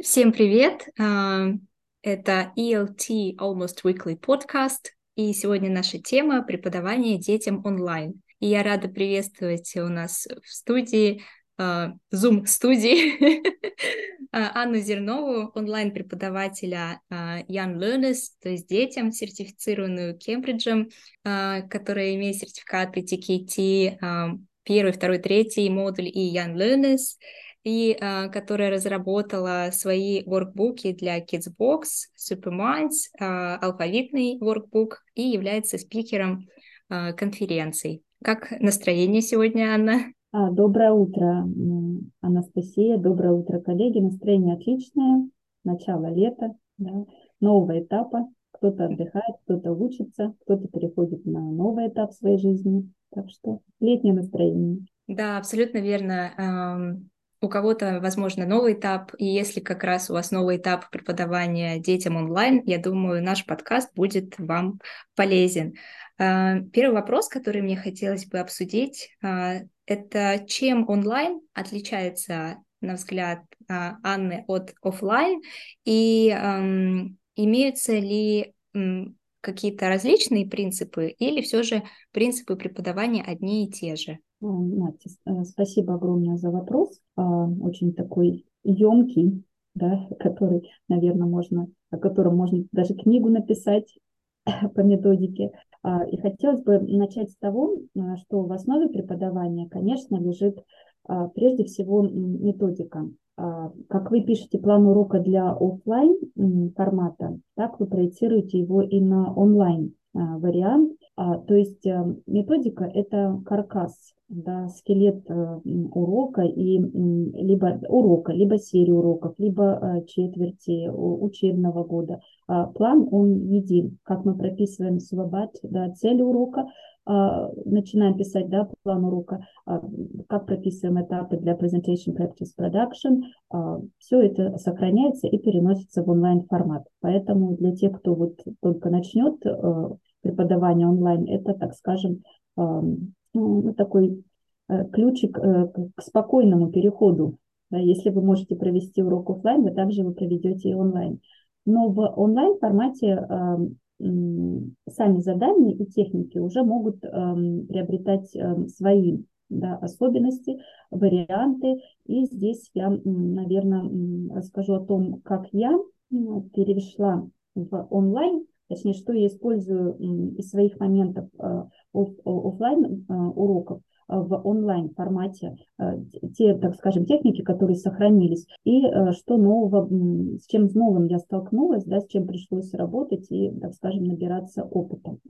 Всем привет! А, это ELT Almost Weekly Podcast, и сегодня наша тема – преподавание детям онлайн. И я рада приветствовать у нас в студии, а, Zoom-студии, а, Анну Зернову, онлайн-преподавателя Young Learners, то есть детям, сертифицированную Кембриджем, которая имеет сертификаты TKT, первый, второй, третий модуль и Young Learners – и uh, которая разработала свои воркбуки для Kidsbox, Superminds, uh, алфавитный воркбук и является спикером uh, конференций. Как настроение сегодня, Анна? А, доброе утро, Анастасия. Доброе утро, коллеги. Настроение отличное. Начало лета, да, нового этапа. Кто-то отдыхает, кто-то учится, кто-то переходит на новый этап своей жизни. Так что летнее настроение. Да, абсолютно верно у кого-то, возможно, новый этап, и если как раз у вас новый этап преподавания детям онлайн, я думаю, наш подкаст будет вам полезен. А, первый вопрос, который мне хотелось бы обсудить, а, это чем онлайн отличается, на взгляд а, Анны, от офлайн, и имеются ли какие-то различные принципы или все же принципы преподавания одни и те же? Настя, э, спасибо огромное за вопрос. А, очень такой емкий, да, который, наверное, можно, о котором можно даже книгу написать по методике. А, и хотелось бы начать с того, а, что в основе преподавания, конечно, лежит прежде всего методика. Как вы пишете план урока для офлайн формата, так вы проецируете его и на онлайн вариант. То есть э, методика – это каркас да, скелет э, урока и либо урока, либо серии уроков, либо э, четверти учебного года. А план он един. Как мы прописываем свобод, да, цель урока, а, начинаем писать да, план урока, а, как прописываем этапы для presentation, practice, production, все это сохраняется и переносится в онлайн формат. Поэтому для тех, кто вот только начнет преподавание онлайн, это, так скажем, ну, такой э, ключик э, к спокойному переходу. Если вы можете провести урок офлайн, вы также его проведете и онлайн. Но в онлайн формате сами задания и техники уже могут приобретать свои да, особенности, варианты. И здесь я, наверное, расскажу о том, как я перешла в онлайн, точнее, что я использую из своих моментов э, офлайн э, уроков э, в онлайн формате те, так скажем, техники, которые сохранились, и что нового, с чем с новым я столкнулась, да, с чем пришлось работать и, так скажем, набираться опытом.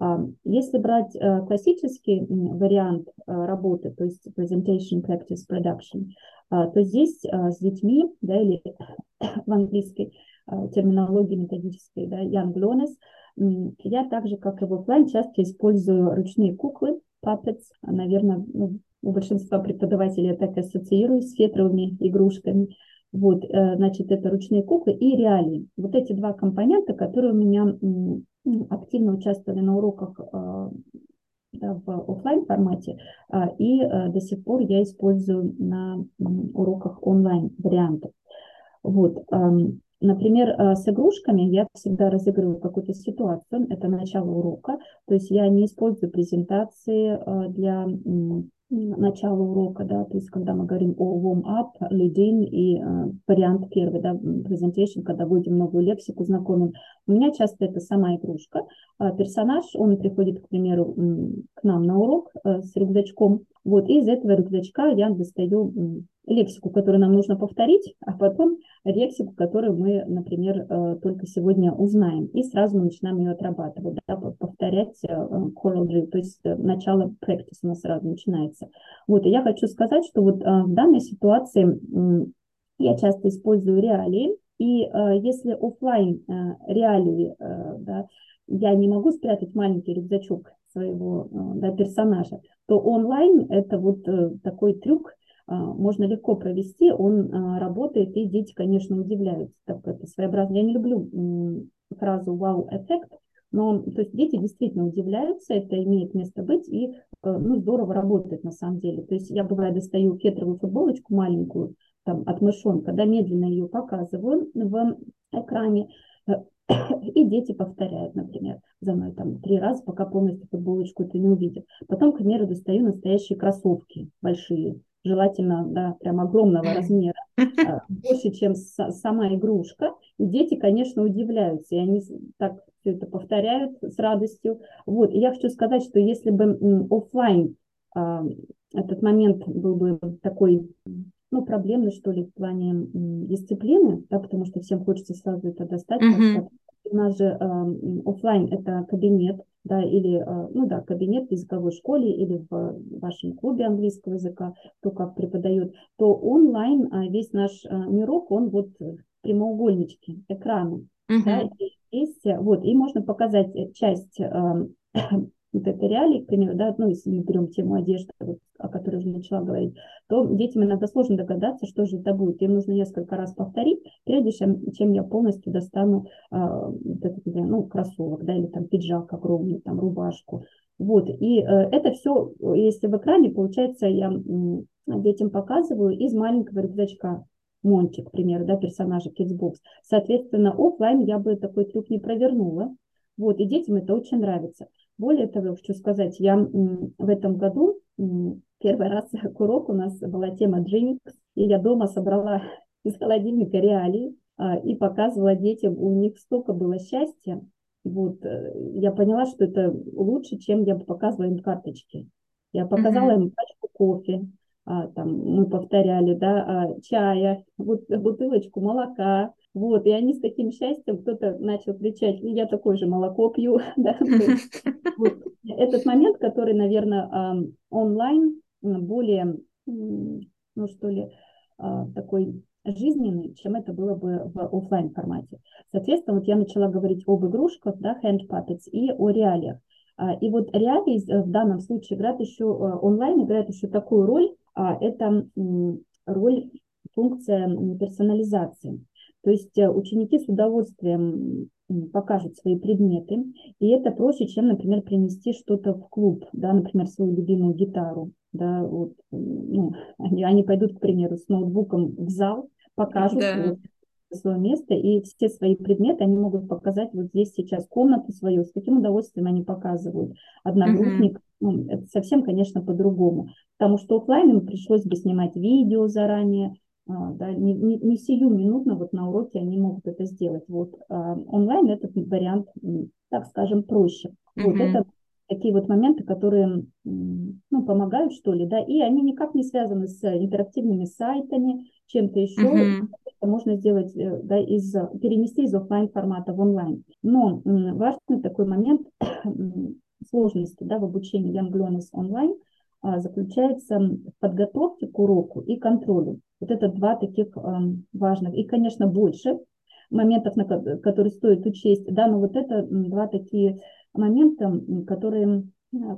А, если брать классический вариант работы, то есть presentation, practice, production, то здесь с детьми, да, или в английской терминологии методической, да, young learners – я так же, как и в офлайн, часто использую ручные куклы, puppets. Наверное, ну, у большинства преподавателей я так ассоциируюсь с фетровыми игрушками. Вот, э, значит, это ручные куклы и реалии. Вот эти два компонента, которые у меня активно участвовали на уроках э, да, в офлайн формате, а, и э, до сих пор я использую на уроках онлайн вариантов. Вот. Например, э, с игрушками я всегда разыгрываю какую-то ситуацию, это начало урока, то есть я не использую презентации э, для начала урока, да, то есть когда мы говорим о warm-up, lead-in и э, вариант первый, да, presentation, когда вводим новую лексику, знакомим. У меня часто это сама игрушка. Э, персонаж, он приходит, к примеру, к нам на урок э, с рюкзачком, вот, и из этого рюкзачка я достаю лексику, которую нам нужно повторить, а потом лексику, которую мы, например, э, только сегодня узнаем. И сразу мы начинаем ее отрабатывать, да, повторять э, choral drill, то есть э, начало practice у нас сразу начинается. Вот, и я хочу сказать, что вот в данной ситуации я часто использую реалии, и если офлайн реалии, да, я не могу спрятать маленький рюкзачок своего да, персонажа, то онлайн это вот такой трюк, можно легко провести, он работает, и дети, конечно, удивляются. Так это своеобразно. Я не люблю фразу «вау-эффект», но то есть дети действительно удивляются, это имеет место быть, и э, ну, здорово работает на самом деле. То есть я, бывает, достаю фетровую футболочку маленькую, там, от мышонка, да, медленно ее показываю в экране, и дети повторяют, например, за мной там три раза, пока полностью футболочку это не увидят. Потом, к примеру, достаю настоящие кроссовки большие, желательно, да, прям огромного размера, а, больше, чем сама игрушка. И дети, конечно, удивляются, и они так все это повторяют с радостью. Вот, и я хочу сказать, что если бы офлайн а, этот момент был бы такой ну, проблемный, что ли, в плане дисциплины, да, потому что всем хочется сразу это достать. Mm-hmm. У нас же э, офлайн это кабинет, да, или, э, ну да, кабинет в языковой школе или в вашем клубе английского языка, кто как преподает, то онлайн э, весь наш э, мирок, он вот в прямоугольничке экрана. Uh-huh. Да, и есть, вот, и можно показать часть э, вот это реалии, к примеру, да, ну, если мы берем тему одежды, вот, о которой уже начала говорить, то детям иногда сложно догадаться, что же это будет. Им нужно несколько раз повторить, прежде чем, чем я полностью достану этот, ну, кроссовок, да, или там пиджак огромный, там рубашку. Вот, и э, это все, если в экране, получается, я детям показываю из маленького рюкзачка. Мончик, к примеру, да, персонажа Kidsbox. Соответственно, офлайн я бы такой трюк не провернула. Вот, и детям это очень нравится. Более того, хочу сказать, я в этом году первый раз к уроку у нас была тема Drinks, и я дома собрала из холодильника реалии а, и показывала детям, у них столько было счастья. Вот, э, я поняла, что это лучше, чем я показывала им карточки. Я показала mm-hmm. им пачку кофе, а, там, мы повторяли, да, а, чая, вот, бутылочку молока, вот, и они с таким счастьем, кто-то начал кричать, я такое же молоко пью, да, этот момент, который, наверное, онлайн более, ну что ли, а, такой жизненный, чем это было бы в офлайн формате. Соответственно, вот я начала говорить об игрушках, да, hand puppets, и о реалиях. А, и вот реалии э, в данном случае играет еще, э, онлайн играет еще такую роль, а, это роль, функция персонализации. То есть э, ученики с удовольствием покажут свои предметы, и это проще, чем, например, принести что-то в клуб, да, например, свою любимую гитару, да, вот, ну, они, они пойдут, к примеру, с ноутбуком в зал, покажут да. свое место, и все свои предметы они могут показать вот здесь сейчас комнату свою, с каким удовольствием они показывают. Одногруппник, uh-huh. ну, это совсем, конечно, по-другому, потому что офлайн им пришлось бы снимать видео заранее, да, не, не, не сию минутно вот на уроке они могут это сделать. Вот а, онлайн этот вариант, так скажем, проще. Mm-hmm. Вот это такие вот моменты, которые ну, помогают, что ли, да, и они никак не связаны с интерактивными сайтами, чем-то еще. Mm-hmm. Это можно сделать, э, да, из, перенести из офлайн формата в онлайн. Но важный такой момент сложности, да, в обучении Young Learners онлайн а, заключается в подготовке к уроку и контролю. Вот это два таких важных. И, конечно, больше моментов, на которые стоит учесть. Да, но вот это два такие момента, которые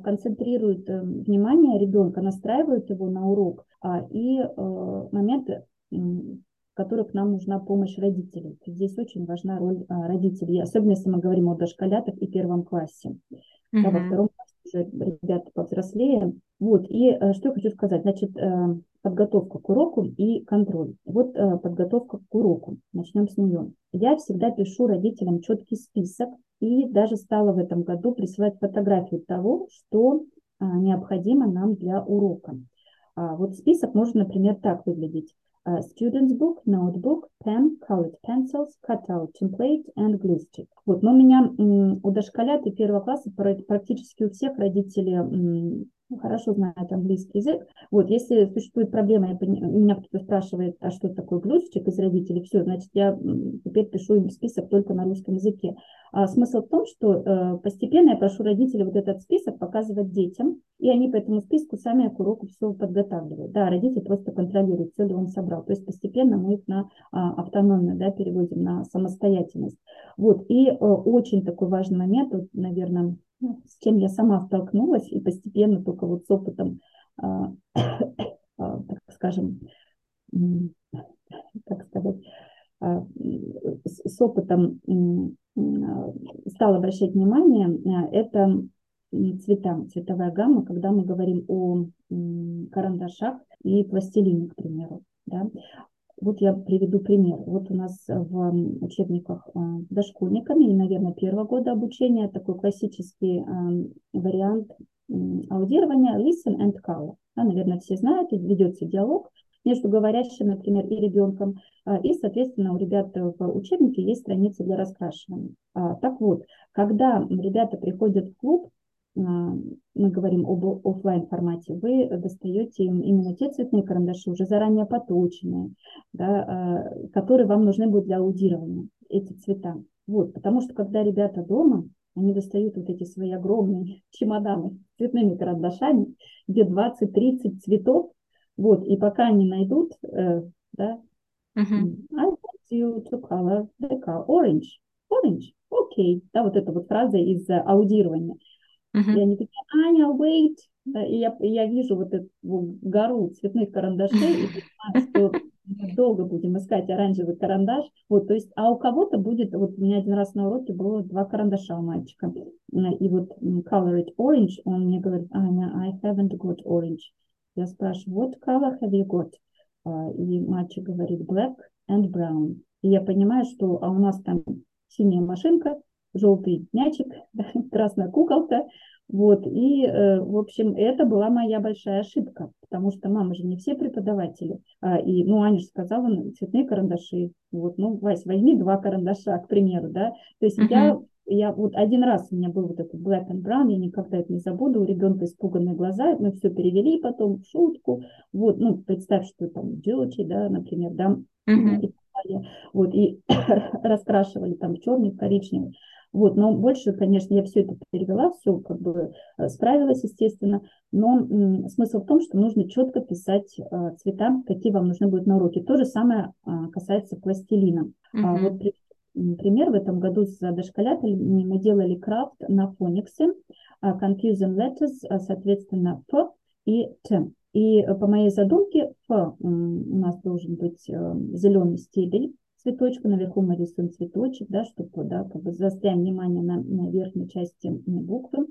концентрируют э, внимание ребенка, настраивают его на урок, а, и э, моменты, в которых нам нужна помощь родителей. Здесь очень важна роль а, родителей, особенно если мы говорим о дошколятах и первом классе. Да, во втором классе уже ребята повзрослее. Вот, и э, что я хочу сказать, значит, подготовка к уроку и контроль. Вот э, подготовка к уроку. Начнем с нее. Я всегда пишу родителям четкий список и даже стала в этом году присылать фотографию того, что э, необходимо нам для урока. А вот список может, например, так выглядеть. Uh, student's book, notebook, pen, colored pencils, cutout template and glue stick. Вот, но у меня у дошколят и первого класса практически у всех родители ну, хорошо знает английский язык. Вот, если существует проблема, я, меня кто-то спрашивает, а что такое глюсчик из родителей, все, значит, я теперь пишу им список только на русском языке. А смысл в том, что э, постепенно я прошу родителей вот этот список показывать детям, и они по этому списку сами к уроку все подготавливают. Да, родители просто контролируют, все ли он собрал. То есть постепенно мы их на а, автономию да, переводим, на самостоятельность. Вот, и э, очень такой важный момент, вот, наверное, с чем я сама столкнулась и постепенно только вот с опытом, а, а, так скажем, как сказать, а, с опытом стала обращать внимание, это цвета, цветовая гамма, когда мы говорим о карандашах и пластилине, к примеру. Да? Вот я приведу пример. Вот у нас в учебниках дошкольниками, и, наверное, первого года обучения такой классический вариант аудирования listen and call. Да, наверное, все знают, ведется диалог между говорящим, например, и ребенком. И, соответственно, у ребят в учебнике есть страница для раскрашивания. А, так вот, когда ребята приходят в клуб, мы говорим об офлайн формате, вы достаете именно те цветные карандаши, уже заранее поточенные, да, которые вам нужны будут для аудирования, эти цвета. Вот, потому что когда ребята дома, они достают вот эти свои огромные чемоданы с цветными карандашами, где 20-30 цветов, вот, и пока они найдут, э, да, uh-huh. I want you to color the car orange. Orange, окей. Okay. Да, вот эта вот фраза из uh, аудирования. Uh-huh. И они такие, Аня, wait. И я, я вижу вот эту гору цветных карандашей и понимаю, что мы долго будем искать оранжевый карандаш. Вот, то есть, а у кого-то будет, вот у меня один раз на уроке было два карандаша у мальчика. И вот color it orange, он мне говорит, Аня, I haven't got orange. Я спрашиваю, what color have you got? А, и мальчик говорит, black and brown. И я понимаю, что а у нас там синяя машинка, желтый мячик, красная куколка. Вот, и, э, в общем, это была моя большая ошибка, потому что мама же не все преподаватели. А, и, ну, Аня же сказала, ну, цветные карандаши. Вот, ну, Вась, возьми два карандаша, к примеру, да. То есть uh-huh. я я вот один раз у меня был вот этот black and brown, я никогда это не забуду, у ребенка испуганные глаза, мы все перевели потом в шутку, вот, ну, представь, что там dirty, да, например, да, uh-huh. и, вот, и раскрашивали там черный, коричневый, вот, но больше, конечно, я все это перевела, все как бы э, справилась, естественно, но смысл в том, что нужно четко писать э, цвета, какие вам нужны будут на уроке. То же самое э, касается пластилина. Uh-huh. А, вот пример. В этом году с дошколятами мы делали крафт на фониксе, а, confusing letters, а, соответственно, F и T. И по моей задумке F у нас должен быть э, зеленый стебель, цветочка, наверху мы рисуем цветочек, да, чтобы да, как бы заостряем внимание на, на верхней части буквы.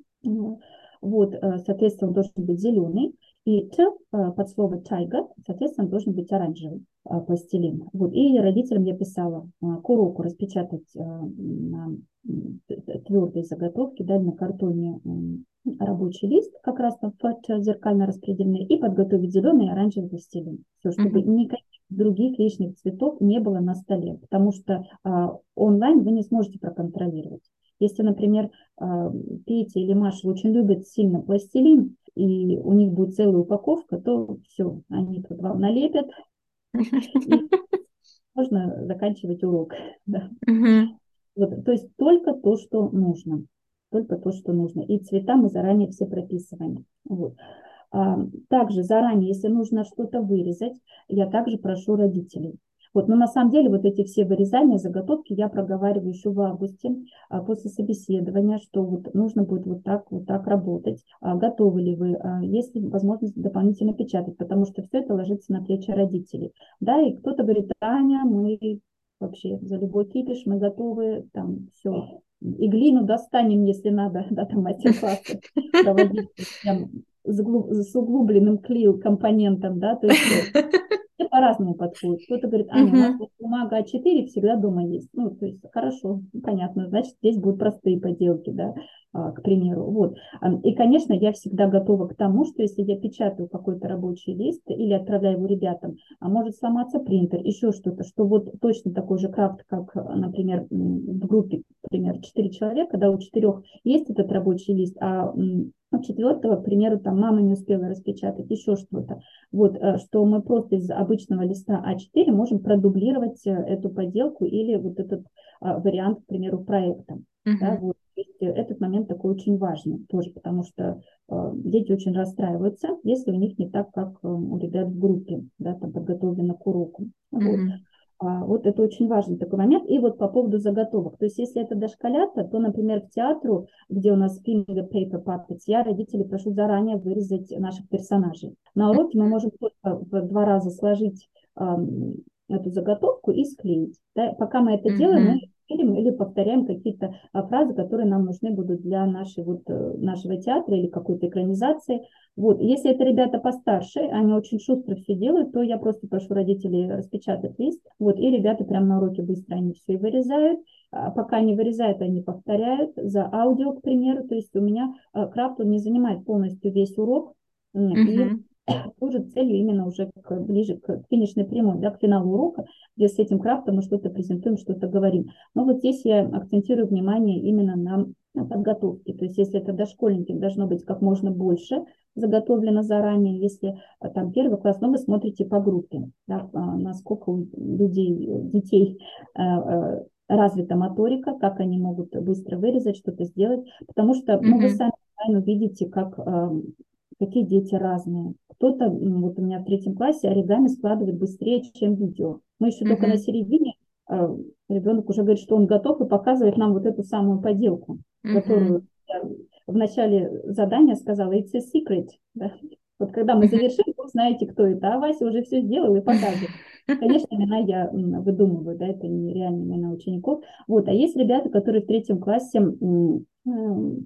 Вот, э, соответственно, он должен быть зеленый. И Т э, под слово tiger, соответственно, должен быть оранжевый э, пластилин. Вот. И родителям я писала э, к уроку распечатать на твердой заготовки, да, на картоне рабочий лист, как раз там зеркально распределенный, и подготовить зеленый и оранжевый пластилин. Все, чтобы mm-hmm. никаких других лишних цветов не было на столе, потому что а, онлайн вы не сможете проконтролировать. Если, например, Петя или Маша очень любят сильно пластилин, и у них будет целая упаковка, то все, они тут вам налепят, можно заканчивать урок. Да. Вот, то есть только то, что нужно. Только то, что нужно. И цвета мы заранее все прописываем. Вот. Также заранее, если нужно что-то вырезать, я также прошу родителей вот, но на самом деле вот эти все вырезания, заготовки я проговариваю еще в августе а, после собеседования, что вот нужно будет вот так, вот так работать. А, готовы ли вы? А, есть ли возможность дополнительно печатать? Потому что все это ложится на плечи родителей. Да, и кто-то говорит, Таня, мы вообще за любой кипиш, мы готовы, там все, и глину достанем, если надо, да, там мастер-классы проводить с углубленным клею компонентом, да, то есть по-разному подходит. Кто-то говорит, а, у нас бумага А4 всегда дома есть. Ну, то есть, хорошо, понятно, значит, здесь будут простые поделки, да, к примеру. Вот. И, конечно, я всегда готова к тому, что если я печатаю какой-то рабочий лист или отправляю его ребятам, а может сломаться принтер, еще что-то, что вот точно такой же крафт, как, например, в группе, например, 4 человека, да, у четырех есть этот рабочий лист, а у четвертого, к примеру, там мама не успела распечатать, еще что-то. Вот, э, что мы просто из обычного листа А4 можем продублировать э, эту поделку или вот этот а, вариант, к примеру, проекта. Uh-huh. Да, вот. Э, этот момент такой очень важный тоже, потому что э, дети очень расстраиваются, если у них не так, как э, у ребят в группе, да, там подготовлено к уроку. Вот. А, вот это очень важный такой момент. И вот по поводу заготовок. То есть если это дошколята, то, например, к театру, где у нас finger paper puppets, я родителей прошу заранее вырезать наших персонажей. На уроке мы можем только в два раза сложить эту заготовку и склеить. Да? Пока мы это mm-hmm. делаем, мы верим или повторяем какие-то а, фразы, которые нам нужны будут для нашей, вот, э, нашего театра или какой-то экранизации. Вот. Если это ребята постарше, они очень шустро все делают, то я просто прошу родителей распечатать лист, вот, и ребята прямо на уроке быстро они все и вырезают, а пока не вырезают, они повторяют за аудио, к примеру, то есть у меня а, крафт, он не занимает полностью весь урок, mm-hmm. Служит целью именно уже к, ближе к финишной прямой, да, к финалу урока, где с этим крафтом мы что-то презентуем, что-то говорим. Но вот здесь я акцентирую внимание именно на, на подготовке. То есть если это дошкольники, должно быть как можно больше заготовлено заранее. Если а, там первый класс, но вы смотрите по группе, да, а, насколько у людей, детей а, развита моторика, как они могут быстро вырезать, что-то сделать, потому что ну, вы сами увидите, как какие дети разные. Кто-то, вот у меня в третьем классе оригами складывает быстрее, чем видео. Мы еще mm-hmm. только на середине, э, ребенок уже говорит, что он готов и показывает нам вот эту самую поделку, mm-hmm. которую я в начале задания сказала, it's a secret. Да? Вот когда мы завершим, вы знаете, кто это, а Вася уже все сделал и показывает. Конечно, имена я выдумываю, да, это не реальные имена учеников. Вот, а есть ребята, которые в третьем классе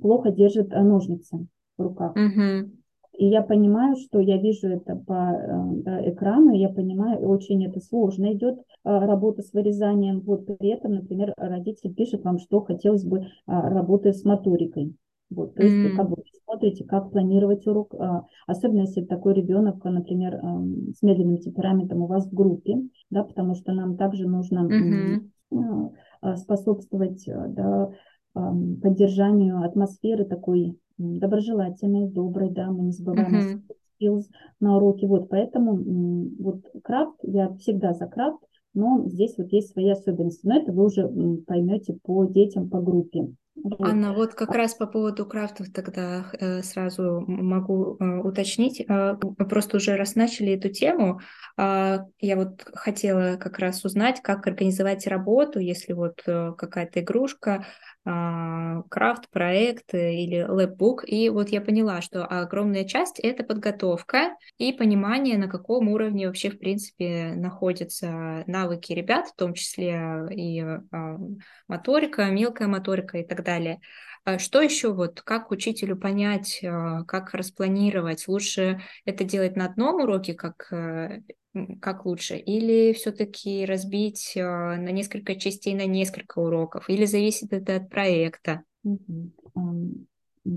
плохо держат ножницы в руках. Mm-hmm. И я понимаю, что я вижу это по э, экрану, я понимаю, очень это сложно идет э, работа с вырезанием. Вот при этом, например, родитель пишет вам, что хотелось бы а, работать с моторикой. Вот, то есть mm. как бы смотрите, как планировать урок, а, особенно если такой ребенок, например, с медленным темпераментом у вас в группе, да, потому что нам также нужно mm-hmm. способствовать да, поддержанию атмосферы такой доброжелательной, доброй, да, мы не забываем uh-huh. skills на уроке, вот, поэтому вот крафт, я всегда за крафт, но здесь вот есть свои особенности, но это вы уже поймете по детям, по группе. Вот. Анна, вот как раз по поводу крафтов тогда э, сразу могу э, уточнить. Э, просто уже раз начали эту тему, э, я вот хотела как раз узнать, как организовать работу, если вот э, какая-то игрушка а, крафт-проект или лэпбук. И вот я поняла, что огромная часть — это подготовка и понимание, на каком уровне вообще, в принципе, находятся навыки ребят, в том числе и а, моторика, мелкая моторика и так далее. А что еще вот, как учителю понять, как распланировать? Лучше это делать на одном уроке, как э, как лучше? Или все-таки разбить а, на несколько частей, на несколько уроков? Или зависит это от проекта?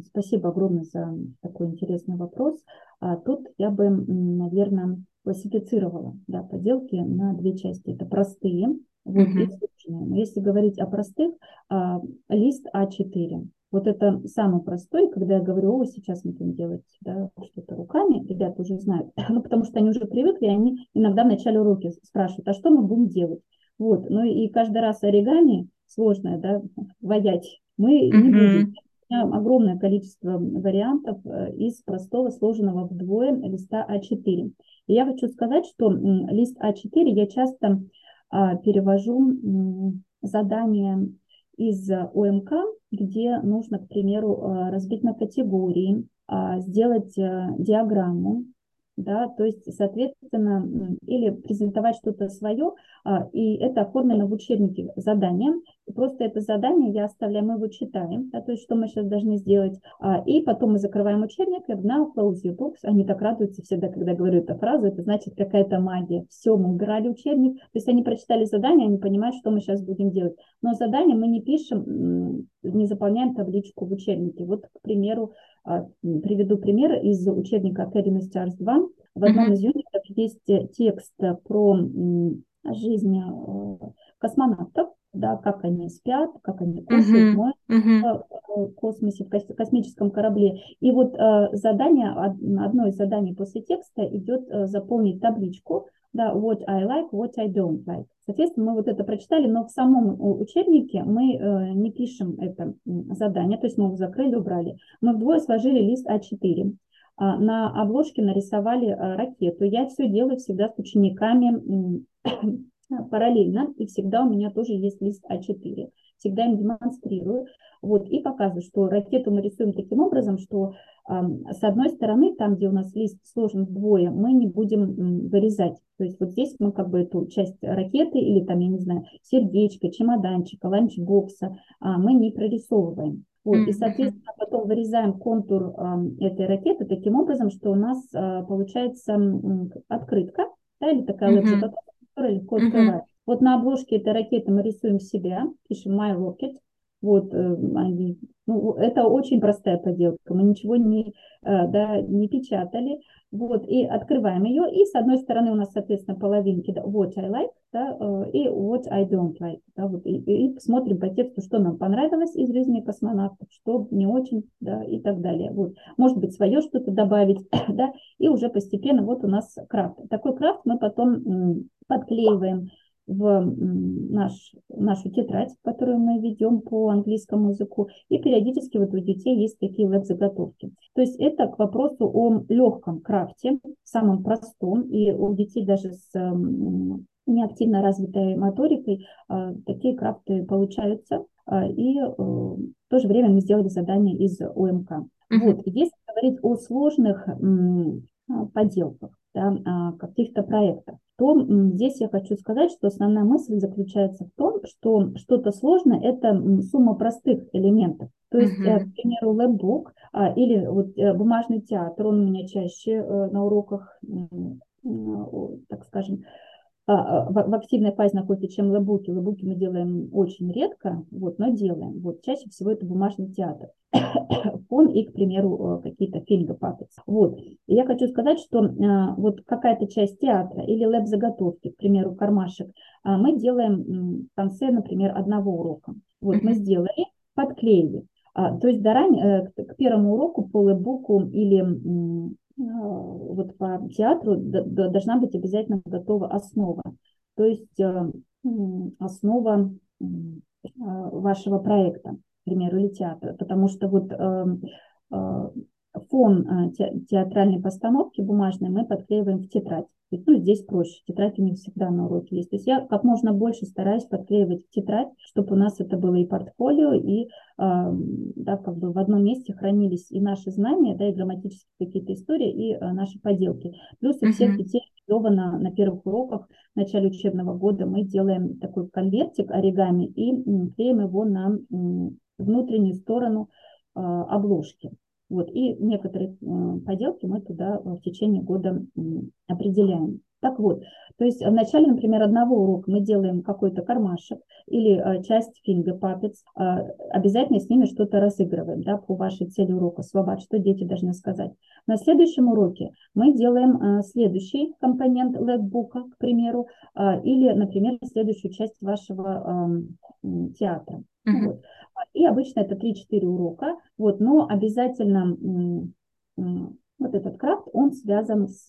Спасибо огромное за такой интересный вопрос. А тут я бы, наверное, классифицировала да, поделки на две части. Это простые вот, uh-huh. и сложные. Но если говорить о простых, а, лист А4 вот это самый простой, когда я говорю, о, сейчас мы будем делать да, что-то руками, ребята уже знают, ну, потому что они уже привыкли, они иногда в начале уроки спрашивают, а что мы будем делать? Вот, ну и каждый раз оригами сложное, да, воять мы не будем. У меня огромное количество вариантов э, из простого сложенного вдвое листа А4. И я хочу сказать, что лист А4 я часто а, перевожу задание из ОМК, где нужно, к примеру, э, разбить на категории, а, сделать э, диаграмму, да, то есть, соответственно, или презентовать что-то свое, а, и это оформлено в учебнике заданием, просто это задание я оставляю, мы его читаем, да, то есть, что мы сейчас должны сделать, а, и потом мы закрываем учебник, и now close your books, они так радуются всегда, когда говорю эту фразу, это значит какая-то магия, все, мы убирали учебник, то есть они прочитали задание, они понимают, что мы сейчас будем делать, но задание мы не пишем, не заполняем табличку в учебнике, вот, к примеру, приведу пример из учебника Academy Stars 2. В одном mm-hmm. из юнитов есть текст про жизнь э, космонавтов, да, как они спят, как они кушают, uh-huh. uh-huh. в космосе, в космическом корабле. И вот э, задание, одно из заданий после текста идет заполнить табличку, да, what I like, what I don't like. Соответственно, мы вот это прочитали, но в самом учебнике мы э, не пишем это задание, то есть мы его закрыли, убрали. Мы вдвое сложили лист А4. А, на обложке нарисовали а, ракету. Я все делаю всегда с учениками параллельно, и всегда у меня тоже есть лист А4. Всегда им демонстрирую. Вот, и показываю, что ракету мы рисуем таким образом, что с одной стороны, там, где у нас лист сложен вдвое, мы не будем вырезать. То есть вот здесь мы как бы эту часть ракеты или там, я не знаю, сердечко, чемоданчика, ланчбокса э, мы не прорисовываем. Вот. И, соответственно, потом вырезаем контур этой ракеты таким образом, что у нас э, получается открытка, да, или такая mm-hmm. которая легко открывается. Вот на обложке этой ракеты мы рисуем себя, пишем My Rocket, вот, э, они, ну, это очень простая поделка, мы ничего не, э, да, не печатали, вот, и открываем ее, и с одной стороны у нас, соответственно, половинки, да, what I like, да, э, и what I don't like, да, вот, и, и смотрим по тексту, что нам понравилось из жизни космонавтов, что не очень, да, и так далее, вот, может быть, свое что-то добавить, да, и уже постепенно вот у нас крафт. Такой крафт мы потом подклеиваем в наш, нашу тетрадь, которую мы ведем по английскому языку, и периодически вот у детей есть такие веб-заготовки. То есть это к вопросу о легком крафте, самом простом, и у детей даже с неактивно развитой моторикой а, такие крафты получаются, а, и э, в то же время мы сделали задание из ОМК. Mm-hmm. Вот, если говорить о сложных а, поделках, да, каких-то проектах, то здесь я хочу сказать, что основная мысль заключается в том, что что-то сложное – это сумма простых элементов. То есть, uh-huh. к примеру, лэббук а, или вот э, бумажный театр, он у меня чаще э, на уроках, так скажем, а, в активной фазе находится, чем лэбуки. Лэбуки мы делаем очень редко, вот, но делаем. Вот, чаще всего это бумажный театр. Фон и, к примеру, э, какие-то фильмы puppets. Вот. И я хочу сказать, что а, вот какая-то часть театра или лэб-заготовки, к примеру, кармашек, а, мы делаем в конце, например, одного урока. Вот, мы сделали, подклеили. А, то есть до ран... Э, к первому уроку по лэбуку или а, вот по театру должна быть обязательно готова основа. То есть э, основа а, вашего проекта, к примеру, или театра. Потому что вот э, фон театральной постановки бумажной мы подклеиваем в тетрадь. Ну, здесь проще, тетрадь у них всегда на уроке есть. То есть я как можно больше стараюсь подклеивать в тетрадь, чтобы у нас это было и портфолио, и да, как бы в одном месте хранились и наши знания, да, и грамматические какие-то истории, и а, наши поделки. Плюс у всех детей на, на первых уроках в начале учебного года мы делаем такой конвертик оригами и клеим его на внутреннюю сторону а, обложки. Вот, и некоторые поделки мы туда в течение года определяем. Так вот, то есть в начале, например, одного урока мы делаем какой-то кармашек или э, часть finger puppets, э, обязательно с ними что-то разыгрываем, да, по вашей цели урока, слова, что дети должны сказать. На следующем уроке мы делаем э, следующий компонент лэгбука, к примеру, э, или, например, следующую часть вашего э, театра. Mm-hmm. Вот. И обычно это 3-4 урока, вот, но обязательно вот этот крафт, он связан с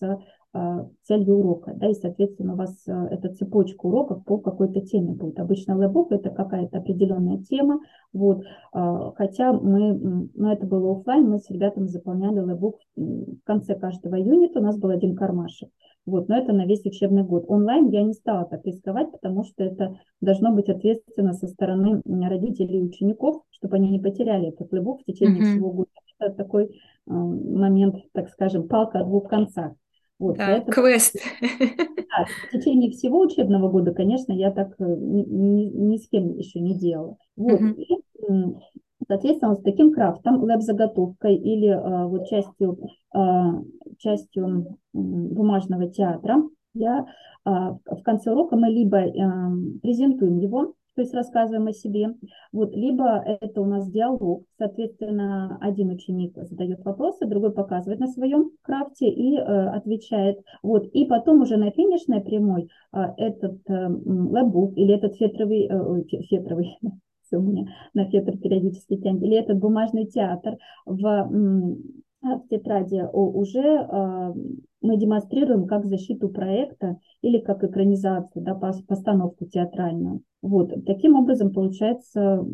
а, целью урока, да, и, соответственно, у вас а, эта цепочка уроков по какой-то теме будет. Обычно лэбук это какая-то определенная тема, вот, а, хотя мы, ну, это было офлайн, мы с ребятами заполняли лэбук в конце каждого юнита, у нас был один кармашек, вот, но это на весь учебный год. Онлайн я не стала так рисковать, потому что это должно быть ответственно со стороны родителей и учеников, чтобы они не потеряли этот лэбук в течение mm-hmm. всего года. Это такой момент, так скажем, палка о двух концах. Вот, да, поэтому, квест. Да, в течение всего учебного года, конечно, я так э, ни, ни, ни с кем еще не делала. Вот. Uh-huh. И, соответственно, с таким крафтом, веб-заготовкой или а, вот частью, а, частью бумажного театра, я а, в конце урока мы либо а, презентуем его, то есть рассказываем о себе. Вот, либо это у нас диалог, соответственно, один ученик задает вопросы, другой показывает на своем крафте и э, отвечает. Вот, и потом уже на финишной прямой э, этот э, лэбук или этот фетровый, э, фетровый у меня на фетр периодически тянет, или этот бумажный театр в в тетради уже э, мы демонстрируем как защиту проекта или как экранизацию, да, постановку театральную. Вот. Таким образом, получается,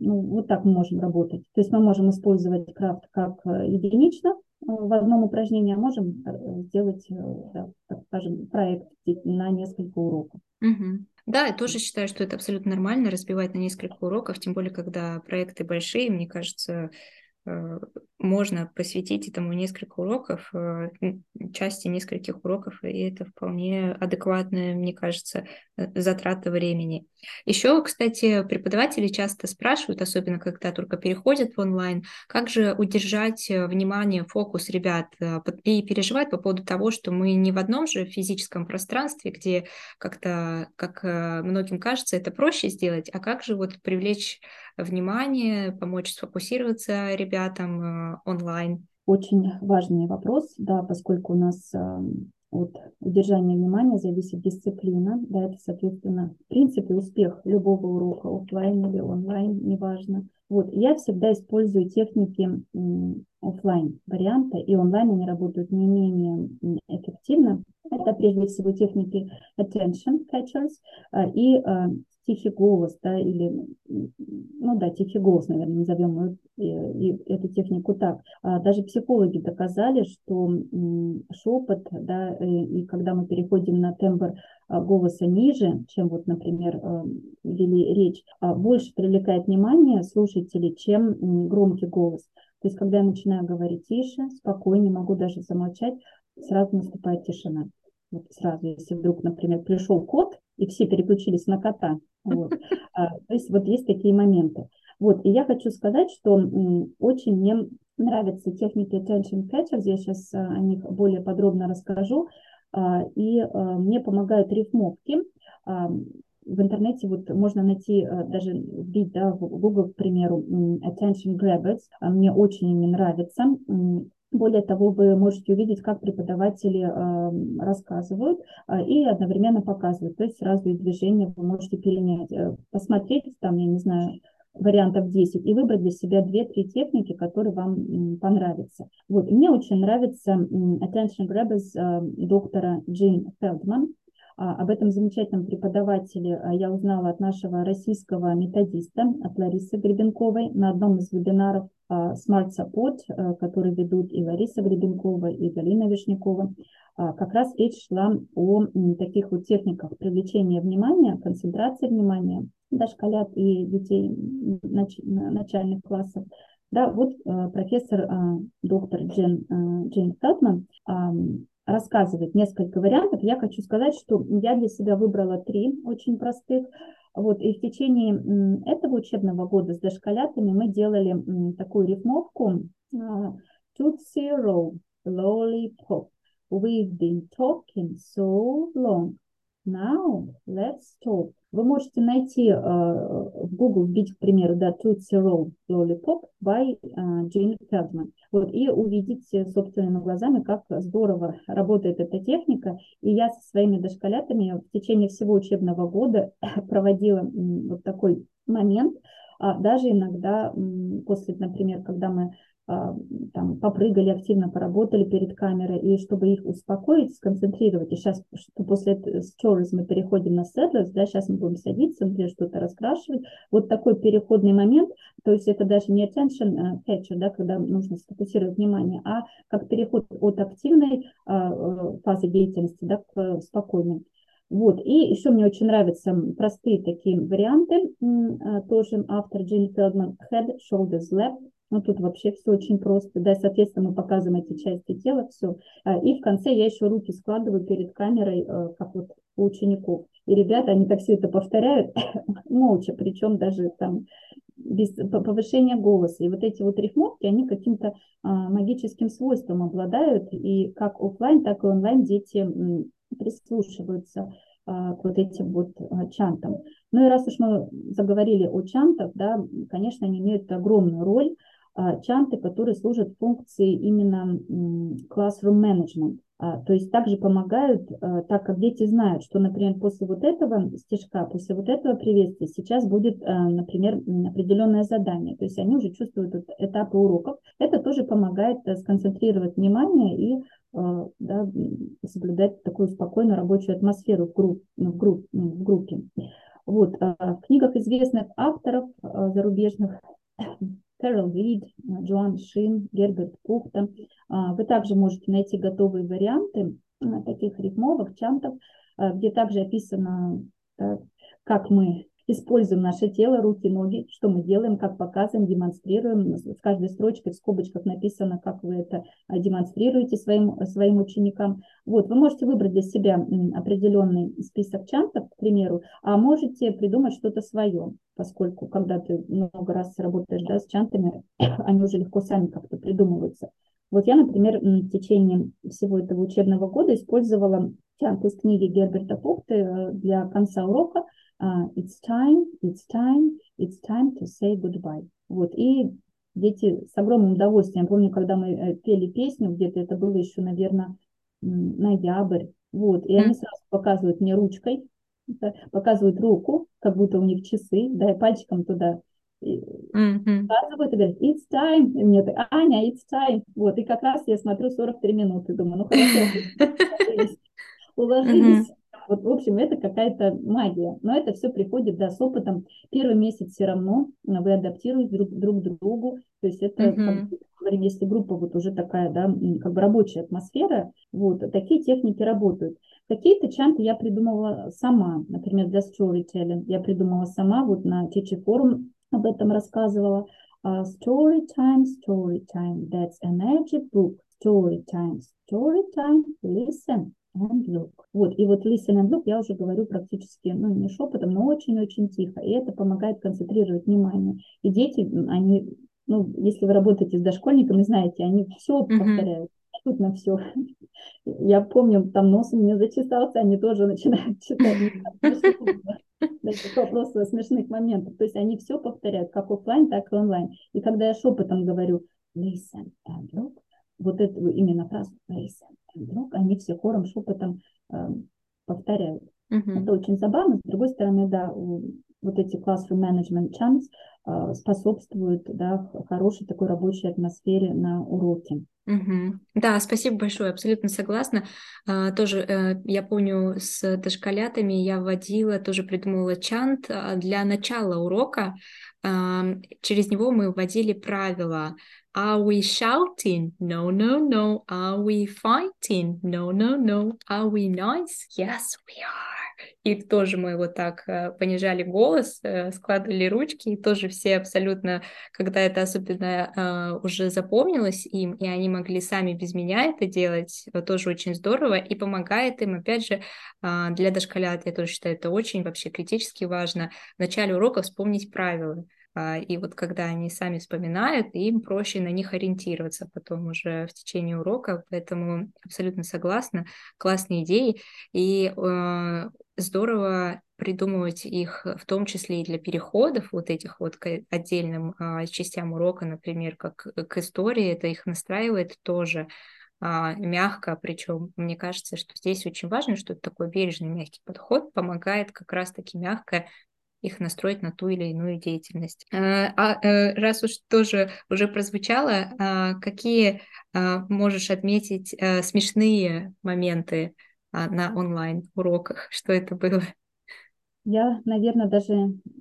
ну, вот так мы можем работать. То есть мы можем использовать крафт как э, единично э, в одном упражнении, а можем сделать, да, скажем, проект на несколько уроков. Угу. Да, я тоже считаю, что это абсолютно нормально разбивать на несколько уроков, тем более, когда проекты большие, мне кажется, можно посвятить этому несколько уроков, э, части нескольких уроков, и это вполне адекватная, мне кажется, э, затрата времени. Еще, кстати, преподаватели часто спрашивают, особенно когда только переходят в онлайн, как же удержать внимание, фокус ребят и переживать по поводу того, что мы не в одном же физическом пространстве, где как-то, как многим кажется, это проще сделать, а как же вот привлечь внимание, помочь сфокусироваться ребятам э, онлайн? Очень важный вопрос, да, поскольку у нас э, от удержания внимания зависит дисциплина, да, это, соответственно, в принципе, успех любого урока, офлайн или онлайн, неважно. Вот, я всегда использую техники офлайн варианта, и онлайн они работают не менее эффективно. Это прежде всего техники attention catchers э, и тихий голос, да, или, ну да, тихий голос, наверное, назовем и, и эту технику так. А даже психологи доказали, что шепот, да, и, и когда мы переходим на тембр а, голоса ниже, чем вот, например, а, вели речь, а, больше привлекает внимание слушателей, чем громкий голос. То есть, когда я начинаю говорить тише, спокойнее, могу даже замолчать, сразу наступает тишина. Вот сразу, если вдруг, например, пришел кот, и все переключились на кота, вот. А, то есть вот есть такие моменты. Вот, и я хочу сказать, что очень мне нравятся техники attention catchers, я сейчас а, о них более подробно расскажу, а, и мне помогают рифмовки. В интернете вот можно найти, даже вбить да, в Google, к примеру, attention grabbers, мне очень ими нравятся. Более того, вы можете увидеть, как преподаватели э, рассказывают э, и одновременно показывают. То есть разные движения вы можете перенять, э, посмотреть там, я не знаю, вариантов 10 и выбрать для себя 2-3 техники, которые вам понравятся. Вот. мне очень нравится Attention Grabbers э, доктора Джин Фелдман. А, об этом замечательном преподавателе а, я узнала от нашего российского методиста, от Ларисы Гребенковой на одном из вебинаров а, Smart Support, который ведут и Лариса Гребенкова, и Галина Вишнякова. Как раз речь шла о таких вот техниках привлечения внимания, концентрации внимания дошколят и детей начальных классов. Да, вот профессор доктор Джен, Джейн Фелтман рассказывает несколько вариантов. Я хочу сказать, что я для себя выбрала три очень простых. Вот, и в течение этого учебного года с дошколятами мы делали такую рифмовку Tootsie Roll, Lollipop. We've been talking so long. Now let's talk. Вы можете найти э, в Google, вбить, к примеру, да, Tootsie Roll Lollipop by э, Jane Feldman. Вот, и увидеть собственными глазами, как здорово работает эта техника. И я со своими дошколятами в течение всего учебного года проводила вот такой момент, а даже иногда после, например, когда мы там, попрыгали, активно поработали перед камерой, и чтобы их успокоить, сконцентрировать, и сейчас, что после stories мы переходим на settlers, да, сейчас мы будем садиться, например, что-то раскрашивать, вот такой переходный момент, то есть это даже не attention а, catcher, да, когда нужно сфокусировать внимание, а как переход от активной а, э, фазы деятельности, да, к спокойной. Вот, и еще мне очень нравятся простые такие варианты, тоже автор Джинни Фелдман, head, shoulders, left, ну, тут вообще все очень просто. Да, соответственно, мы показываем эти части тела, все. А, и в конце я еще руки складываю перед камерой, э, как вот у учеников. И ребята, они так все это повторяют молча, причем даже там без повышения голоса. И вот эти вот рифмовки, они каким-то а, магическим свойством обладают. И как офлайн, так и онлайн дети прислушиваются а, к вот этим вот чантам. Ну и раз уж мы заговорили о чантах, да, конечно, они имеют огромную роль чанты, которые служат функции именно classroom management. А, то есть также помогают, а, так как дети знают, что, например, после вот этого стежка, после вот этого приветствия сейчас будет, например, определенное задание. То есть они уже чувствуют этапы уроков. Это тоже помогает э, сконцентрировать внимание и да, соблюдать такую спокойную рабочую атмосферу в, групп, в, групп, в группе. Вот, в книгах известных авторов зарубежных Кэрол Рид, Джоан Шин, Герберт Кухта. А, вы также можете найти готовые варианты таких рифмовок, чантов. где также описано, как мы используем наше тело, руки, ноги, что мы делаем, как показываем, демонстрируем. В каждой строчке в скобочках написано, как вы это а, демонстрируете своим, своим ученикам. Вот, вы можете выбрать для себя определенный список чантов, к примеру, а можете придумать что-то свое, поскольку когда ты много раз работаешь да, с чантами, они уже легко сами как-то придумываются. Вот я, например, в течение всего этого учебного года использовала чант из книги Герберта Пухты э, для конца урока – uh, it's time, it's time, it's time to say goodbye. Вот, и дети с огромным удовольствием, помню, когда мы э, пели песню, где-то это было еще, наверное, ноябрь, вот, и они сразу показывают мне ручкой, показывают руку, как будто у них часы, да, и пальчиком туда mm-hmm. показывают и говорят, it's time, и мне так, Аня, it's time, вот, и как раз я смотрю 43 минуты, думаю, ну хорошо, уложились, вот, в общем, это какая-то магия. Но это все приходит, да, с опытом. Первый месяц все равно вы адаптируетесь друг, друг к другу. То есть это, mm-hmm. как, если группа вот уже такая, да, как бы рабочая атмосфера, вот, такие техники работают. Какие-то чанты я придумывала сама, например, для storytelling. Я придумала сама, вот на Teacher Forum об этом рассказывала. Uh, story time, story time, that's a magic book. Story time, story time, listen and look. Вот, и вот listen and look я уже говорю практически, ну, не шепотом, но очень-очень тихо, и это помогает концентрировать внимание. И дети, они, ну, если вы работаете с дошкольниками, знаете, они все mm-hmm. повторяют, абсолютно все. Я помню, там нос у меня зачесался, они тоже начинают читать. Вопрос смешных моментов. То есть они все повторяют, как офлайн, так и онлайн. И когда я шепотом говорю listen and look, вот эту именно фразу listen вдруг они все хором, шепотом э, повторяют. Uh-huh. Это очень забавно. С другой стороны, да, вот эти classroom management chants э, способствуют да, хорошей такой рабочей атмосфере на уроке. Угу. Да, спасибо большое, абсолютно согласна. А, тоже э, я помню с дошколятами я вводила, тоже придумывала чант а, для начала урока. А, через него мы вводили правила Are we shouting? No, no, no. Are we fighting? No, no, no. Are we nice? Yes, we are. И тоже мы вот так э, понижали голос, э, складывали ручки, и тоже все абсолютно, когда это особенно э, уже запомнилось им, и они могли сами без меня это делать, тоже очень здорово, и помогает им, опять же, для дошколят, я тоже считаю, это очень вообще критически важно, в начале урока вспомнить правила. А, и вот когда они сами вспоминают, им проще на них ориентироваться потом уже в течение урока. Поэтому абсолютно согласна. Классные идеи. И э, здорово придумывать их в том числе и для переходов вот этих вот к отдельным э, частям урока, например, как к истории. Это их настраивает тоже а, мягко, причем мне кажется, что здесь очень важно, что такой бережный мягкий подход помогает как раз-таки мягко их настроить на ту или иную деятельность. А, а э, раз уж тоже уже прозвучало, а, какие а, можешь отметить смешные моменты на онлайн-уроках? Что это было? Я, наверное, даже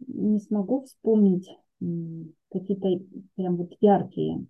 не смогу вспомнить какие-то прям вот яркие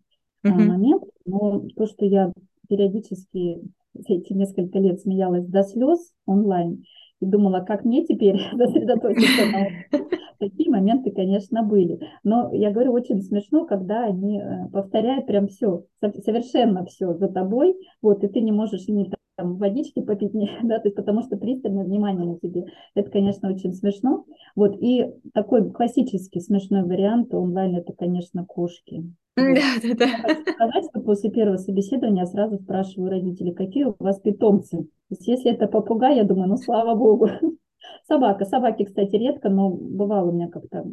uh-huh. моменты, но то, что я периодически эти несколько лет смеялась до слез онлайн, и думала, как мне теперь сосредоточиться на Такие моменты, конечно, были. Но я говорю, очень смешно, когда они э, повторяют прям все, совершенно все за тобой, вот, и ты не можешь ни там, водички попить, не, да, то есть потому что пристальное внимание на тебе. Это, конечно, очень смешно. Вот, и такой классический смешной вариант онлайн, это, конечно, кошки. Да, да, да. Сказать, что после первого собеседования я сразу спрашиваю родителей, какие у вас питомцы. То есть если это попугай, я думаю, ну слава богу. Собака. Собаки, кстати, редко, но бывало у меня как-то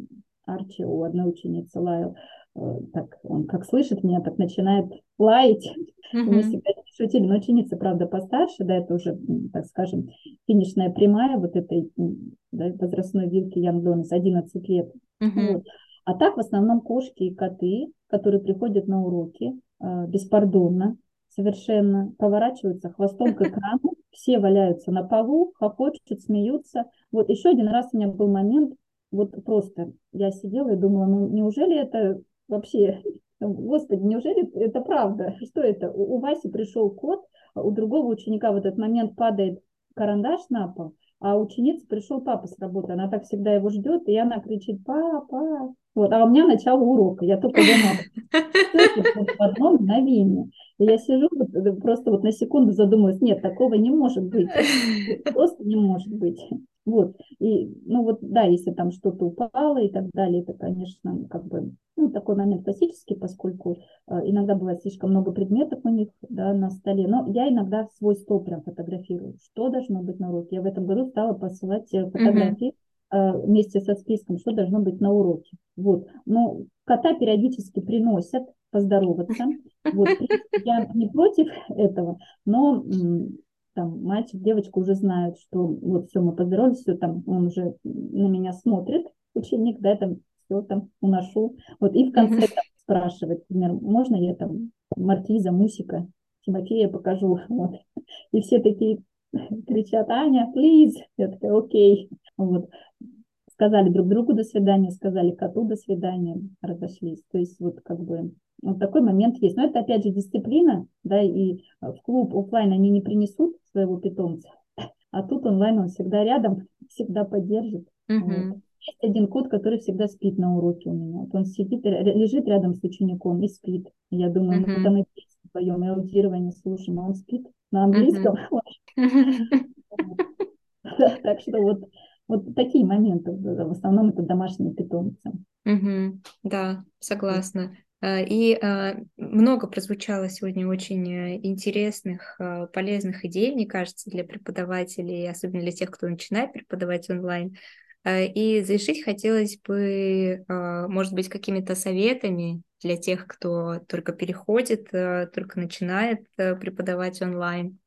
Арчи у одной ученицы лаял. Э, так, он как слышит меня, так начинает лаять. Mm-hmm. Мы всегда шутили, но ученица, правда, постарше, да, это уже, так скажем, финишная прямая вот этой да, возрастной вилки Янг Донес, 11 лет. Mm-hmm. Вот. А так в основном кошки и коты, которые приходят на уроки э, беспардонно, совершенно поворачиваются хвостом к экрану, все валяются на полу, хохочут, смеются. Вот еще один раз у меня был момент, вот просто я сидела и думала, ну неужели это вообще, господи, неужели это правда? Что это? У Васи пришел кот, у другого ученика в этот момент падает карандаш на пол, а ученица пришел папа с работы, она так всегда его ждет, и она кричит, папа, вот, а у меня начало урока, я только дома. В одно мгновение. И я сижу, вот, просто вот на секунду задумываюсь, нет, такого не может быть. Просто не может быть. Вот, и, ну вот, да, если там что-то упало и так далее, это, конечно, как бы, ну, такой момент классический, поскольку э, иногда бывает слишком много предметов у них, да, на столе, но я иногда свой стол прям фотографирую, что должно быть на уроке. Я в этом году стала посылать э, фотографии э, вместе со списком, что должно быть на уроке. Вот, но кота периодически приносят поздороваться, вот, я не против этого, но там мальчик, девочка уже знают, что вот все, мы поздоровались, все там, он уже на меня смотрит, ученик, да, там все там уношу. Вот и в конце там, спрашивает, например, можно я там Маркиза, Мусика, Тимофея покажу, вот. И все такие кричат, Аня, please, я такая, окей, вот. Сказали друг другу до свидания, сказали коту до свидания, разошлись. То есть вот как бы вот такой момент есть. Но это опять же дисциплина, да, и в клуб офлайн они не принесут своего питомца, а тут онлайн он всегда рядом, всегда поддержит. Uh-huh. Вот. Есть один кот, который всегда спит на уроке у меня. Вот он сидит, лежит рядом с учеником и спит. Я думаю, uh-huh. мы там и песни поем, и аудирование слушаем, а он спит на английском. Так что вот вот такие моменты, в основном это домашние питомцы. Да, согласна. А, и а, много прозвучало сегодня очень э, интересных, полезных идей, мне кажется, для преподавателей, особенно для тех, кто начинает преподавать онлайн. И завершить хотелось бы, может быть, какими-то советами для тех, кто только переходит, только начинает преподавать онлайн.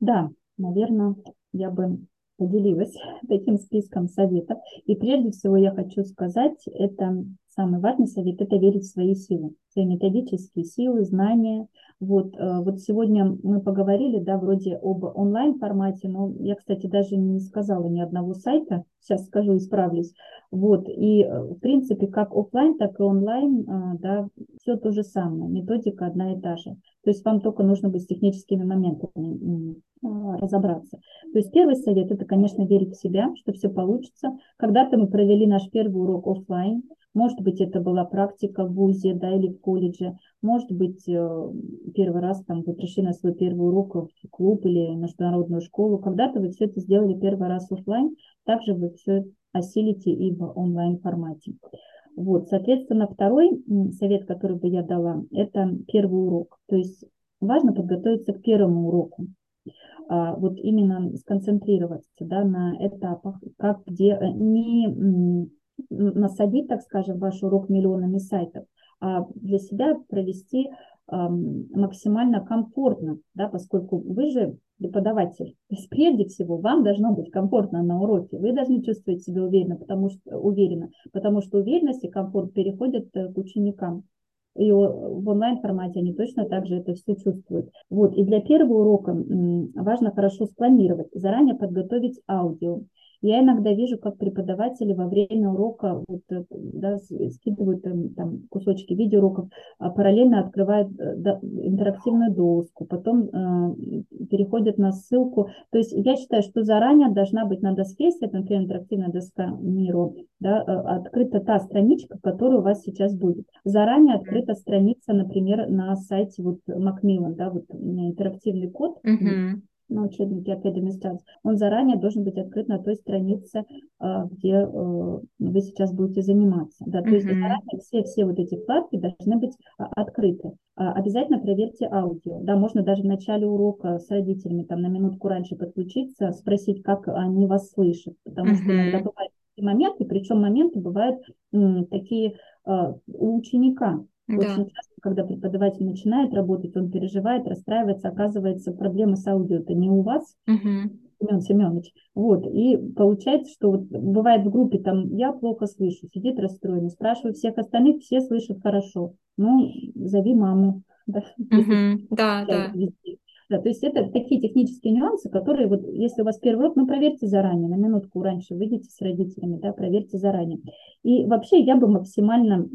Да, наверное, я бы поделилась таким списком советов. И прежде всего я хочу сказать, это самый важный совет – это верить в свои силы, свои методические силы, знания. Вот, э, вот сегодня мы поговорили, да, вроде об онлайн-формате, но я, кстати, даже не сказала ни одного сайта, сейчас скажу, исправлюсь. Вот, и, э, в принципе, как офлайн, так и онлайн, э, да, все то же самое, методика одна и та же. То есть вам только нужно быть с техническими моментами разобраться. То есть первый совет – это, конечно, верить в себя, что все получится. Когда-то мы провели наш первый урок офлайн, может быть, это была практика в ВУЗе да, или в колледже. Может быть, э, первый раз там, вы пришли на свой первый урок в клуб или международную школу. Когда-то вы все это сделали первый раз офлайн, также вы все осилите и в онлайн формате. Вот, соответственно, второй совет, который бы я дала, это первый урок. То есть важно подготовиться к первому уроку. А, вот именно сконцентрироваться да, на этапах, как где э, не насадить, так скажем, ваш урок миллионами сайтов, а для себя провести максимально комфортно, да, поскольку вы же преподаватель. То есть прежде всего вам должно быть комфортно на уроке. Вы должны чувствовать себя уверенно, потому что, уверенно, потому что уверенность и комфорт переходят э, к ученикам. И в онлайн формате они точно так же это все чувствуют. Вот. И для первого урока важно хорошо спланировать, заранее подготовить аудио, я иногда вижу, как преподаватели во время урока вот, э, да, скидывают там, кусочки видеоуроков, а параллельно открывают э, да, интерактивную доску, потом э, переходят на ссылку. То есть я считаю, что заранее должна быть на доске, если это, например, интерактивная доска Миру, да, э, открыта та страничка, которая у вас сейчас будет. Заранее открыта страница, например, на сайте вот Macmillan, да, вот у меня интерактивный код. Uh-huh на учебнике Academy Stars, он заранее должен быть открыт на той странице, а, где э, вы сейчас будете заниматься. Да, то mm-hmm. есть заранее все, все вот эти вкладки должны быть а, открыты. А, обязательно проверьте аудио. Да, можно даже в начале урока с родителями там на минутку раньше подключиться, спросить, как они вас слышат, потому mm-hmm. что иногда бывают моменты, причем моменты бывают м, такие э, у ученика. Да. Очень часто, когда преподаватель начинает работать, он переживает, расстраивается, оказывается, проблема с аудио-то не у вас, угу. Семен Семенович. Вот, и получается, что вот бывает в группе, там, я плохо слышу, сидит расстроенный, спрашиваю всех остальных, все слышат хорошо. Ну, зови маму. Да, угу. да, да. Да, то есть это такие технические нюансы, которые вот, если у вас первый урок, ну, проверьте заранее, на минутку раньше выйдите с родителями, да, проверьте заранее. И вообще я бы максимально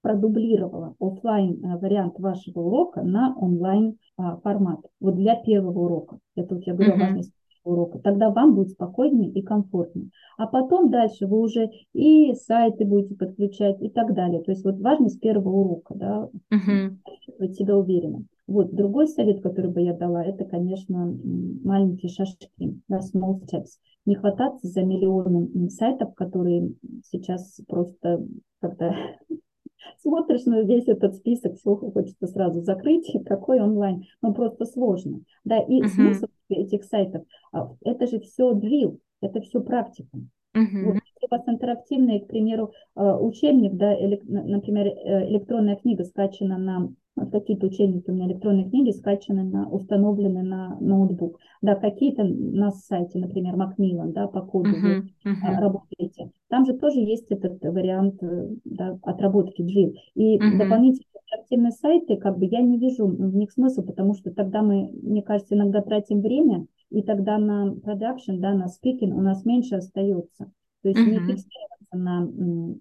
продублировала офлайн э, вариант вашего урока на онлайн а, формат. Вот для первого урока. Это вот я говорю mm-hmm. о важности урока, тогда вам будет спокойнее и комфортнее. А потом дальше вы уже и сайты будете подключать и так далее. То есть вот важно с первого урока, да, uh-huh. чувствовать себя уверенно. Вот другой совет, который бы я дала, это, конечно, маленькие шажки, да, small steps. Не хвататься за миллионы сайтов, которые сейчас просто как-то смотришь на весь этот список, все хочется сразу закрыть, какой онлайн, ну просто сложно. Да, и uh-huh. смысл этих сайтов, а, это же все drill, это все практика. Uh-huh. Вот, если у вас интерактивный, к примеру, а, учебник, да, или, например, э, электронная книга скачана на какие-то учебники у меня электронные книги скачаны, на, установлены на ноутбук. Да, какие-то на сайте, например, Macmillan, да, по коду uh-huh, uh-huh. работаете. Там же тоже есть этот вариант э, да, отработки drill. И uh-huh. дополнительные активные сайты, как бы я не вижу в них смысла, потому что тогда мы, мне кажется, иногда тратим время, и тогда на продакшн, да, на спикинг у нас меньше остается. То есть uh-huh. не фиксироваться на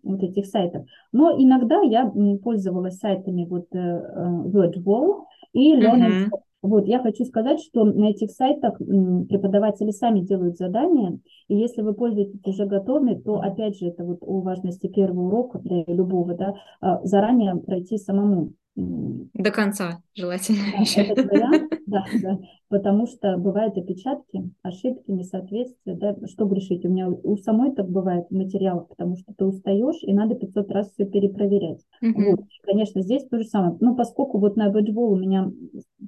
вот этих сайтах. Но иногда я пользовалась сайтами вот э, э, WordWall и Learning uh-huh. Вот, я хочу сказать, что на этих сайтах преподаватели сами делают задания, и если вы пользуетесь уже готовыми, то, опять же, это вот о важности первого урока для любого, да, а, заранее пройти самому до конца желательно. Да, этот вариант, да, да, потому что бывают опечатки, ошибки, несоответствия, да, что грешить. У меня у самой так бывает в материалах, потому что ты устаешь, и надо 500 раз все перепроверять. Mm-hmm. Вот, конечно, здесь то же самое. Но поскольку вот на Badgewall у меня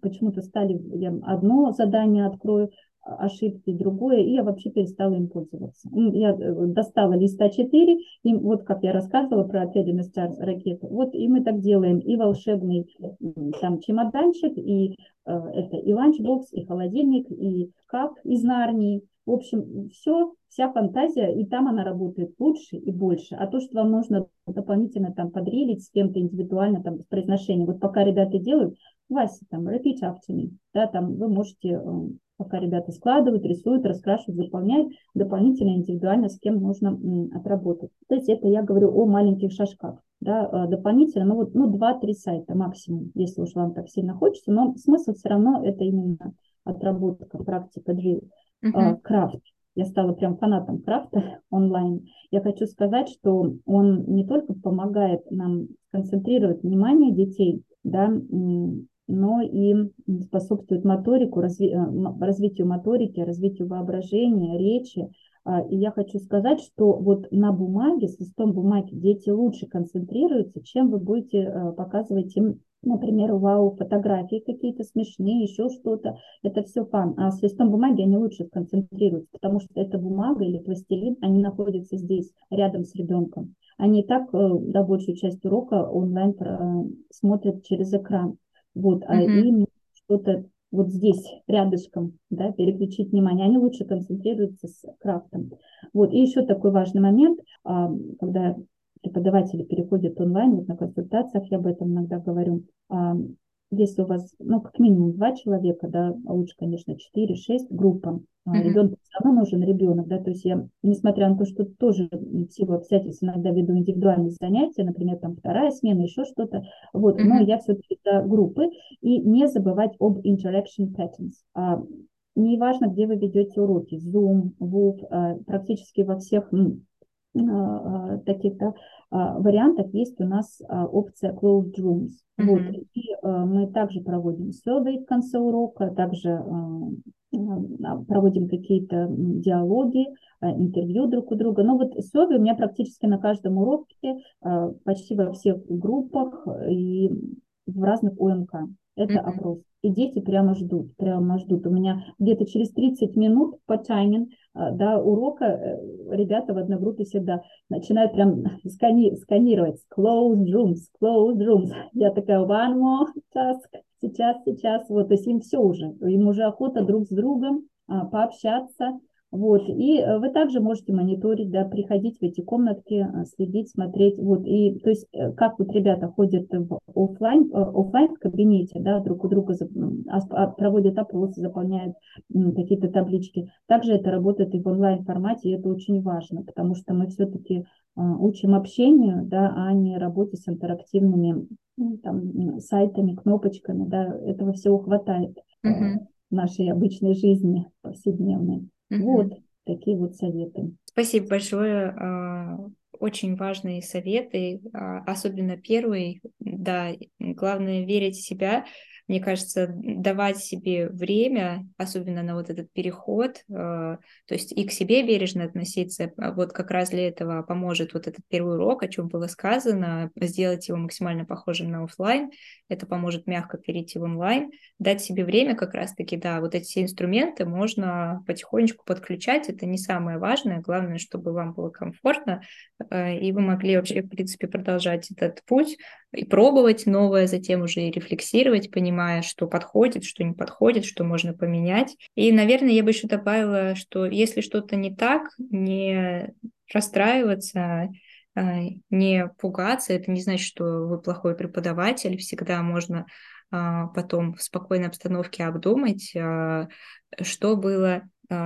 почему-то стали, я одно задание открою, ошибки, другое, и я вообще перестала им пользоваться. Я э, достала лист А4, и вот как я рассказывала про Stars ракету, вот и мы так делаем, и волшебный там чемоданчик, и э, это и ланчбокс, и холодильник, и шкаф из Нарнии, в общем, все, вся фантазия, и там она работает лучше и больше. А то, что вам нужно дополнительно там подриллить с кем-то индивидуально, там, с произношением, вот пока ребята делают, Вася, там, repeat after me, да, там вы можете э, пока ребята складывают, рисуют, раскрашивают, заполняют, дополнительно индивидуально с кем нужно отработать. То есть это я говорю о маленьких шажках. Да, а, дополнительно, ну вот ну, 2-3 сайта максимум, если уж вам так сильно хочется, но смысл все равно это именно отработка, практика, drill. Uh-huh. Крафт. Я стала прям фанатом крафта онлайн. Я хочу сказать, что он не только помогает нам концентрировать внимание детей, да, но и способствует моторику, разви, э, развитию моторики, развитию воображения, речи. А, и я хочу сказать, что вот на бумаге, с листом бумаги дети лучше концентрируются, чем вы будете э, показывать им, например, вау, фотографии какие-то смешные, еще что-то. Это все фан. А с листом бумаги они лучше концентрируются, потому что эта бумага или пластилин, они находятся здесь, рядом с ребенком. Они и так, э, большую часть урока онлайн смотрят через экран. Вот, mm-hmm. а им что-то вот здесь рядышком, да, переключить внимание, они лучше концентрируются с крафтом. Вот, и еще такой важный момент, а, когда преподаватели переходят онлайн, вот на консультациях я об этом иногда говорю, а, если у вас, ну, как минимум два человека, да, а лучше, конечно, 4-6 группа, mm-hmm. ребенку все равно нужен ребенок, да, то есть я, несмотря на то, что тоже в силу обстоятельств иногда веду индивидуальные занятия, например, там вторая смена, еще что-то, вот, mm-hmm. но я все-таки за группы, и не забывать об interaction patterns. А, неважно, где вы ведете уроки, Zoom, WOOF, а, практически во всех а, а, таких да, а, вариантах есть у нас опция closed rooms. Mm-hmm. Вот. И мы также проводим survey в конце урока, также проводим какие-то диалоги, интервью друг у друга. Но вот survey у меня практически на каждом уроке, почти во всех группах и в разных ОМК. Это mm-hmm. опрос. И дети прямо ждут, прямо ждут. У меня где-то через 30 минут по тайминг а, да, урока э, ребята в одной группе всегда начинают прям скани сканировать closed rooms, closed rooms. Я такая, one more task, сейчас, сейчас. Вот, то есть им все уже, им уже охота друг с другом а, пообщаться, вот. И э, вы также можете мониторить, да, приходить в эти комнатки, э, следить, смотреть. Вот. И, то есть, э, как вот ребята ходят в офлайн, офлайн в кабинете, да, друг у друга а, проводят опросы, заполняют какие-то таблички. Также это работает и в онлайн формате, и это очень важно, потому что мы все-таки учим общению, да, а не работе с интерактивными там, сайтами, кнопочками, да, этого всего хватает. Uh-huh нашей обычной жизни повседневной. Угу. Вот такие вот советы. Спасибо большое. А, очень важные советы, а, особенно первый. Да, главное верить в себя, мне кажется, давать себе время, особенно на вот этот переход, э, то есть и к себе бережно относиться, а вот как раз для этого поможет вот этот первый урок, о чем было сказано, сделать его максимально похожим на офлайн, это поможет мягко перейти в онлайн, дать себе время как раз-таки, да, вот эти инструменты можно потихонечку подключать, это не самое важное, главное, чтобы вам было комфортно, э, и вы могли вообще, в принципе, продолжать этот путь и пробовать новое, затем уже и рефлексировать, понимая, что подходит, что не подходит, что можно поменять. И, наверное, я бы еще добавила, что если что-то не так, не расстраиваться, а, не пугаться, это не значит, что вы плохой преподаватель, всегда можно а, потом в спокойной обстановке обдумать, а, что было,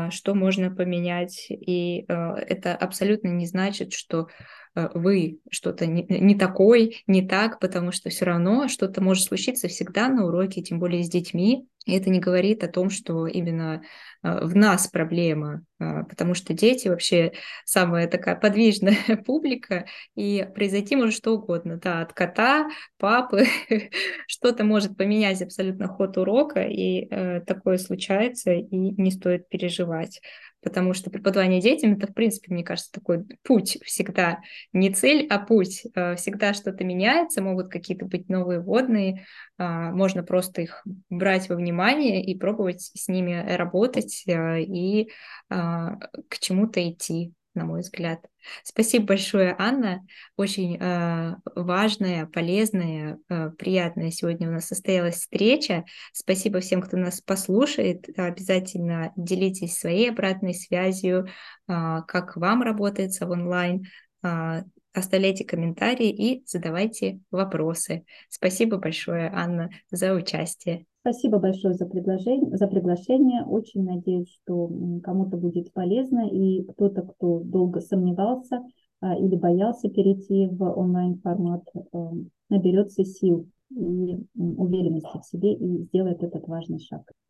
что можно поменять. И это абсолютно не значит, что Э, вы что-то не, не такой, не так, потому что все равно что-то может случиться всегда на уроке, тем более с детьми. И это не говорит о том, что именно э, в нас проблема, э, потому что дети вообще самая такая подвижная публика, и произойти может что угодно, да, от кота, папы, что-то может поменять абсолютно ход урока, и э, такое случается, и не стоит переживать потому что преподавание детям это, в принципе, мне кажется, такой путь всегда, не цель, а путь. Э, всегда что-то меняется, могут какие-то быть новые водные, а, можно просто их брать во внимание и пробовать с ними работать э, и а, к чему-то идти на мой взгляд. Спасибо большое, Анна. Очень э, важная, полезная, э, приятная сегодня у нас состоялась встреча. Спасибо всем, кто нас послушает. Обязательно делитесь своей обратной связью, э, как вам работается в онлайн. Э, оставляйте комментарии и задавайте вопросы. Спасибо большое, Анна, за участие. Спасибо большое за приглашение, за приглашение. Очень надеюсь, что кому-то будет полезно, и кто-то, кто долго сомневался а, или боялся перейти в онлайн-формат, а, наберется сил и уверенности в себе и сделает этот важный шаг.